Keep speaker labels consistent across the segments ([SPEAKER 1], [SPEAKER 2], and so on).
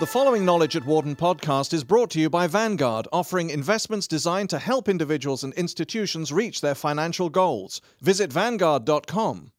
[SPEAKER 1] The following Knowledge at Wharton podcast is brought to you by Vanguard, offering investments designed to help individuals and institutions reach their financial goals. Visit Vanguard.com.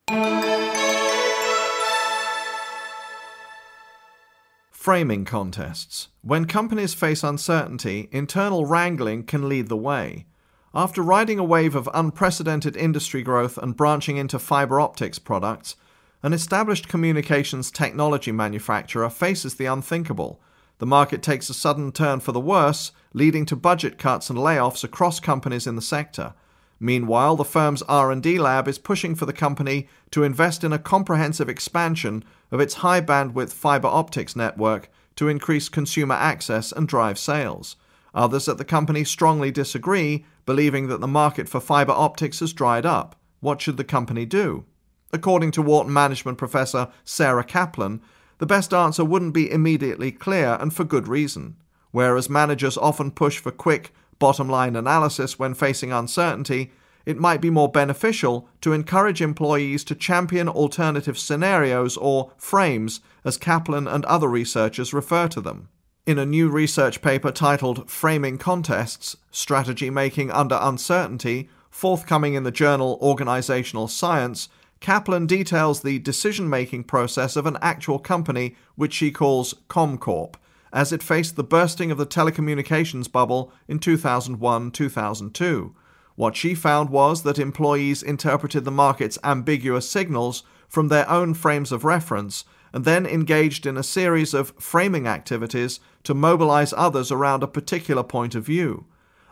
[SPEAKER 2] Framing contests. When companies face uncertainty, internal wrangling can lead the way. After riding a wave of unprecedented industry growth and branching into fiber optics products, an established communications technology manufacturer faces the unthinkable. The market takes a sudden turn for the worse, leading to budget cuts and layoffs across companies in the sector. Meanwhile, the firm's R&D lab is pushing for the company to invest in a comprehensive expansion of its high bandwidth fiber optics network to increase consumer access and drive sales. Others at the company strongly disagree, believing that the market for fiber optics has dried up. What should the company do? According to Wharton management professor Sarah Kaplan, the best answer wouldn't be immediately clear and for good reason. Whereas managers often push for quick, bottom line analysis when facing uncertainty, it might be more beneficial to encourage employees to champion alternative scenarios or frames, as Kaplan and other researchers refer to them. In a new research paper titled Framing Contests Strategy Making Under Uncertainty, forthcoming in the journal Organizational Science, Kaplan details the decision making process of an actual company which she calls Comcorp, as it faced the bursting of the telecommunications bubble in 2001 2002. What she found was that employees interpreted the market's ambiguous signals from their own frames of reference and then engaged in a series of framing activities to mobilize others around a particular point of view.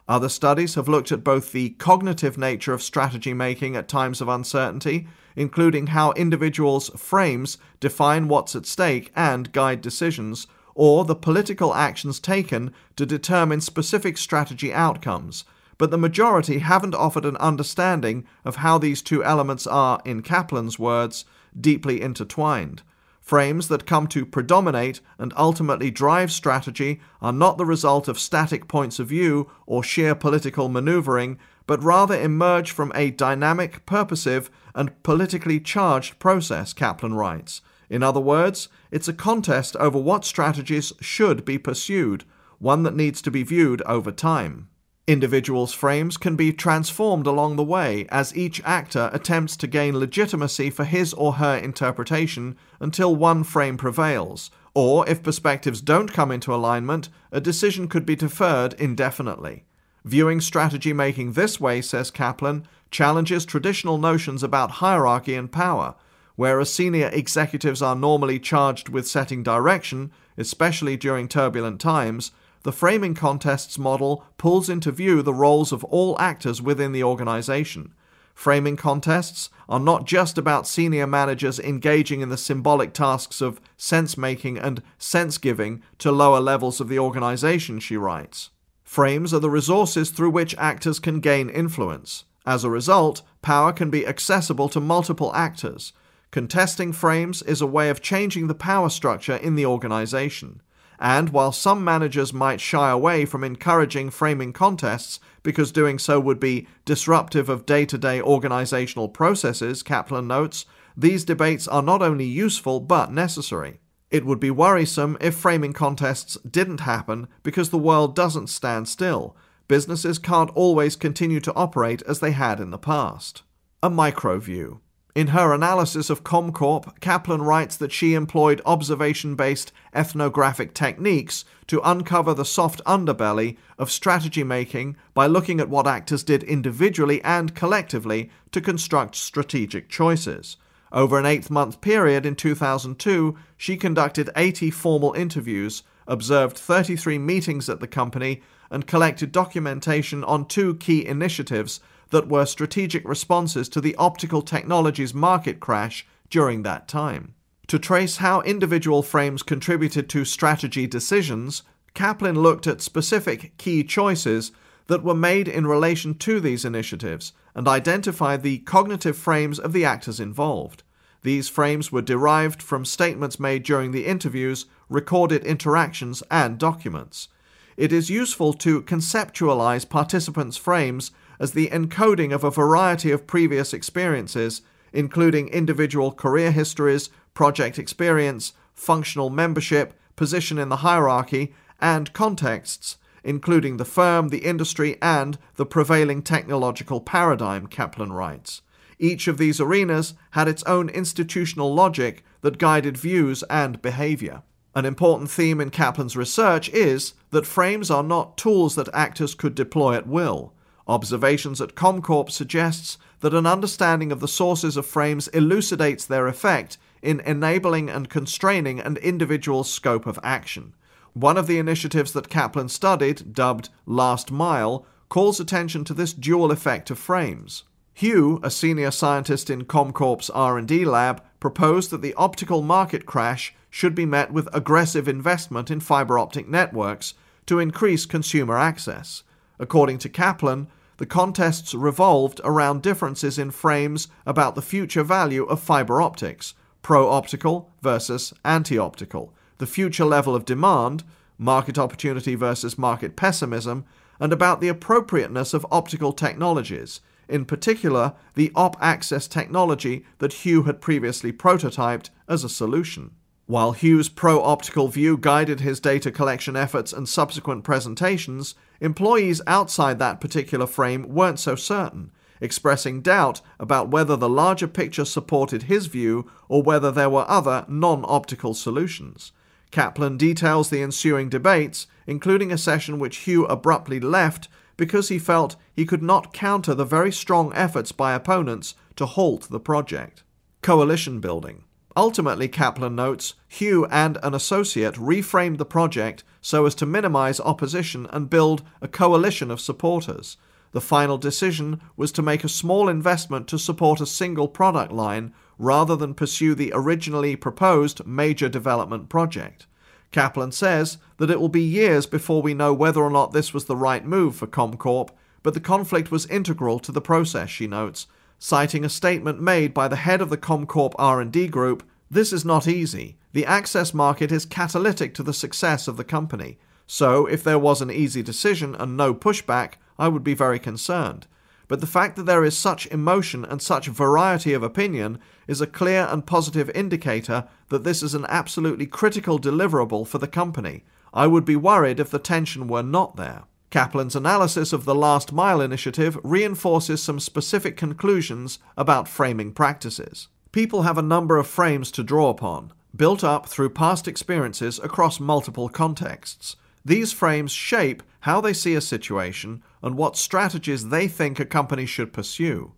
[SPEAKER 2] Other studies have looked at both the cognitive nature of strategy making at times of uncertainty, including how individuals' frames define what's at stake and guide decisions, or the political actions taken to determine specific strategy outcomes. But the majority haven't offered an understanding of how these two elements are, in Kaplan's words, deeply intertwined. Frames that come to predominate and ultimately drive strategy are not the result of static points of view or sheer political maneuvering, but rather emerge from a dynamic, purposive, and politically charged process, Kaplan writes. In other words, it's a contest over what strategies should be pursued, one that needs to be viewed over time. Individuals' frames can be transformed along the way as each actor attempts to gain legitimacy for his or her interpretation until one frame prevails, or if perspectives don't come into alignment, a decision could be deferred indefinitely. Viewing strategy making this way, says Kaplan, challenges traditional notions about hierarchy and power. Whereas senior executives are normally charged with setting direction, especially during turbulent times, the framing contests model pulls into view the roles of all actors within the organization. Framing contests are not just about senior managers engaging in the symbolic tasks of sense making and sense giving to lower levels of the organization, she writes. Frames are the resources through which actors can gain influence. As a result, power can be accessible to multiple actors. Contesting frames is a way of changing the power structure in the organization. And while some managers might shy away from encouraging framing contests because doing so would be disruptive of day to day organizational processes, Kaplan notes, these debates are not only useful but necessary. It would be worrisome if framing contests didn't happen because the world doesn't stand still. Businesses can't always continue to operate as they had in the past. A micro view. In her analysis of Comcorp, Kaplan writes that she employed observation based ethnographic techniques to uncover the soft underbelly of strategy making by looking at what actors did individually and collectively to construct strategic choices. Over an eight month period in 2002, she conducted 80 formal interviews, observed 33 meetings at the company, and collected documentation on two key initiatives that were strategic responses to the optical technologies market crash during that time. To trace how individual frames contributed to strategy decisions, Kaplan looked at specific key choices that were made in relation to these initiatives and identified the cognitive frames of the actors involved. These frames were derived from statements made during the interviews, recorded interactions, and documents. It is useful to conceptualize participants' frames as the encoding of a variety of previous experiences, including individual career histories, project experience, functional membership, position in the hierarchy, and contexts, including the firm, the industry, and the prevailing technological paradigm, Kaplan writes. Each of these arenas had its own institutional logic that guided views and behavior. An important theme in Kaplan's research is that frames are not tools that actors could deploy at will. Observations at Comcorp suggests that an understanding of the sources of frames elucidates their effect in enabling and constraining an individual's scope of action. One of the initiatives that Kaplan studied, dubbed Last Mile, calls attention to this dual effect of frames. Hugh, a senior scientist in Comcorp's R&D lab, proposed that the optical market crash should be met with aggressive investment in fiber optic networks to increase consumer access. According to Kaplan, the contests revolved around differences in frames about the future value of fiber optics, pro optical versus anti optical, the future level of demand, market opportunity versus market pessimism, and about the appropriateness of optical technologies, in particular the op access technology that Hugh had previously prototyped as a solution. While Hugh's pro optical view guided his data collection efforts and subsequent presentations, employees outside that particular frame weren't so certain, expressing doubt about whether the larger picture supported his view or whether there were other non optical solutions. Kaplan details the ensuing debates, including a session which Hugh abruptly left because he felt he could not counter the very strong efforts by opponents to halt the project. Coalition building. Ultimately, Kaplan notes, Hugh and an associate reframed the project so as to minimize opposition and build a coalition of supporters. The final decision was to make a small investment to support a single product line rather than pursue the originally proposed major development project. Kaplan says that it will be years before we know whether or not this was the right move for Comcorp, but the conflict was integral to the process, she notes, citing a statement made by the head of the Comcorp R&D group, this is not easy. The access market is catalytic to the success of the company. So, if there was an easy decision and no pushback, I would be very concerned. But the fact that there is such emotion and such variety of opinion is a clear and positive indicator that this is an absolutely critical deliverable for the company. I would be worried if the tension were not there. Kaplan's analysis of the Last Mile initiative reinforces some specific conclusions about framing practices. People have a number of frames to draw upon, built up through past experiences across multiple contexts. These frames shape how they see a situation and what strategies they think a company should pursue.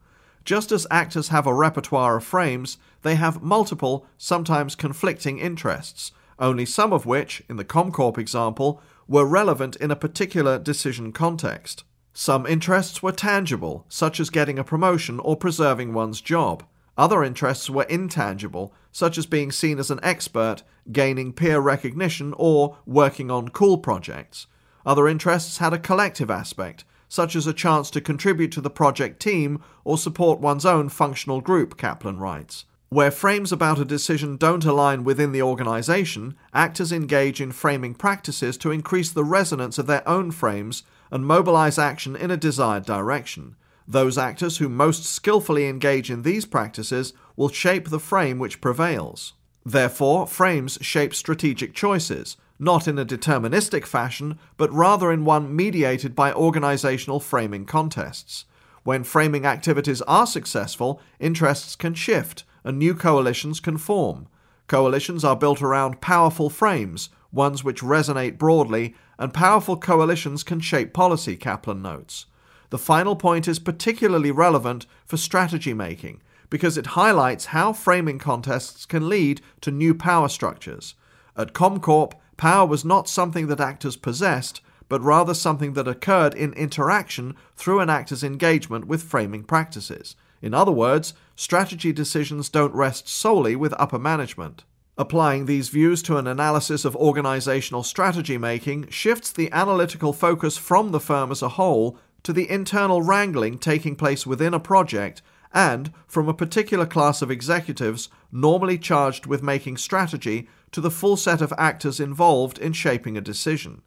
[SPEAKER 2] Just as actors have a repertoire of frames, they have multiple, sometimes conflicting interests, only some of which, in the Comcorp example, were relevant in a particular decision context. Some interests were tangible, such as getting a promotion or preserving one's job. Other interests were intangible, such as being seen as an expert, gaining peer recognition, or working on cool projects. Other interests had a collective aspect, such as a chance to contribute to the project team or support one's own functional group, Kaplan writes. Where frames about a decision don't align within the organization, actors engage in framing practices to increase the resonance of their own frames and mobilize action in a desired direction. Those actors who most skillfully engage in these practices will shape the frame which prevails. Therefore, frames shape strategic choices, not in a deterministic fashion, but rather in one mediated by organizational framing contests. When framing activities are successful, interests can shift and new coalitions can form. Coalitions are built around powerful frames, ones which resonate broadly, and powerful coalitions can shape policy, Kaplan notes. The final point is particularly relevant for strategy making because it highlights how framing contests can lead to new power structures. At Comcorp, power was not something that actors possessed, but rather something that occurred in interaction through an actor's engagement with framing practices. In other words, strategy decisions don't rest solely with upper management. Applying these views to an analysis of organizational strategy making shifts the analytical focus from the firm as a whole to the internal wrangling taking place within a project and from a particular class of executives normally charged with making strategy to the full set of actors involved in shaping a decision.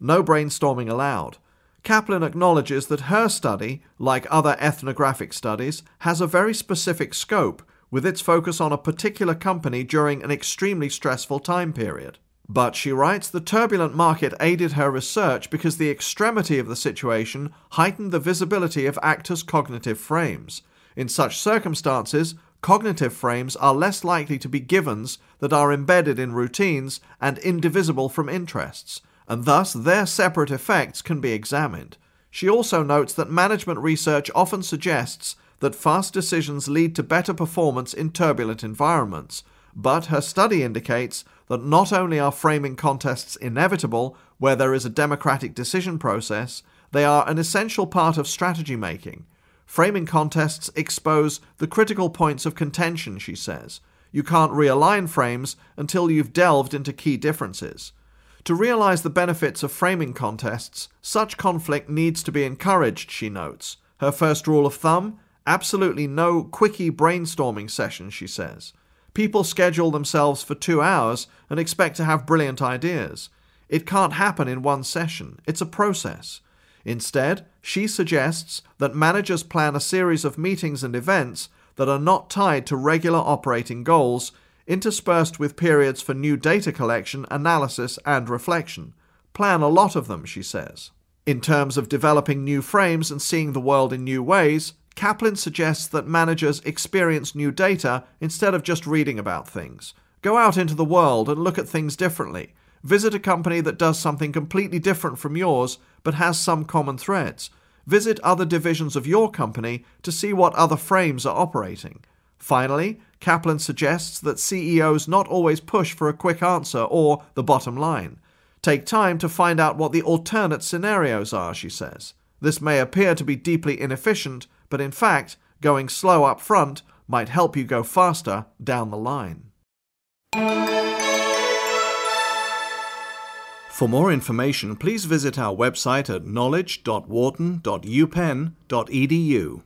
[SPEAKER 2] No brainstorming allowed. Kaplan acknowledges that her study, like other ethnographic studies, has a very specific scope, with its focus on a particular company during an extremely stressful time period. But she writes the turbulent market aided her research because the extremity of the situation heightened the visibility of actors' cognitive frames. In such circumstances, cognitive frames are less likely to be givens that are embedded in routines and indivisible from interests, and thus their separate effects can be examined. She also notes that management research often suggests that fast decisions lead to better performance in turbulent environments, but her study indicates that not only are framing contests inevitable where there is a democratic decision process, they are an essential part of strategy making. Framing contests expose the critical points of contention, she says. You can't realign frames until you've delved into key differences. To realize the benefits of framing contests, such conflict needs to be encouraged, she notes. Her first rule of thumb absolutely no quickie brainstorming sessions, she says. People schedule themselves for two hours and expect to have brilliant ideas. It can't happen in one session, it's a process. Instead, she suggests that managers plan a series of meetings and events that are not tied to regular operating goals, interspersed with periods for new data collection, analysis, and reflection. Plan a lot of them, she says. In terms of developing new frames and seeing the world in new ways, Kaplan suggests that managers experience new data instead of just reading about things. Go out into the world and look at things differently. Visit a company that does something completely different from yours but has some common threads. Visit other divisions of your company to see what other frames are operating. Finally, Kaplan suggests that CEOs not always push for a quick answer or the bottom line. Take time to find out what the alternate scenarios are, she says. This may appear to be deeply inefficient, but in fact, going slow up front might help you go faster down the line. For more information, please visit our website at knowledge.wharton.upenn.edu.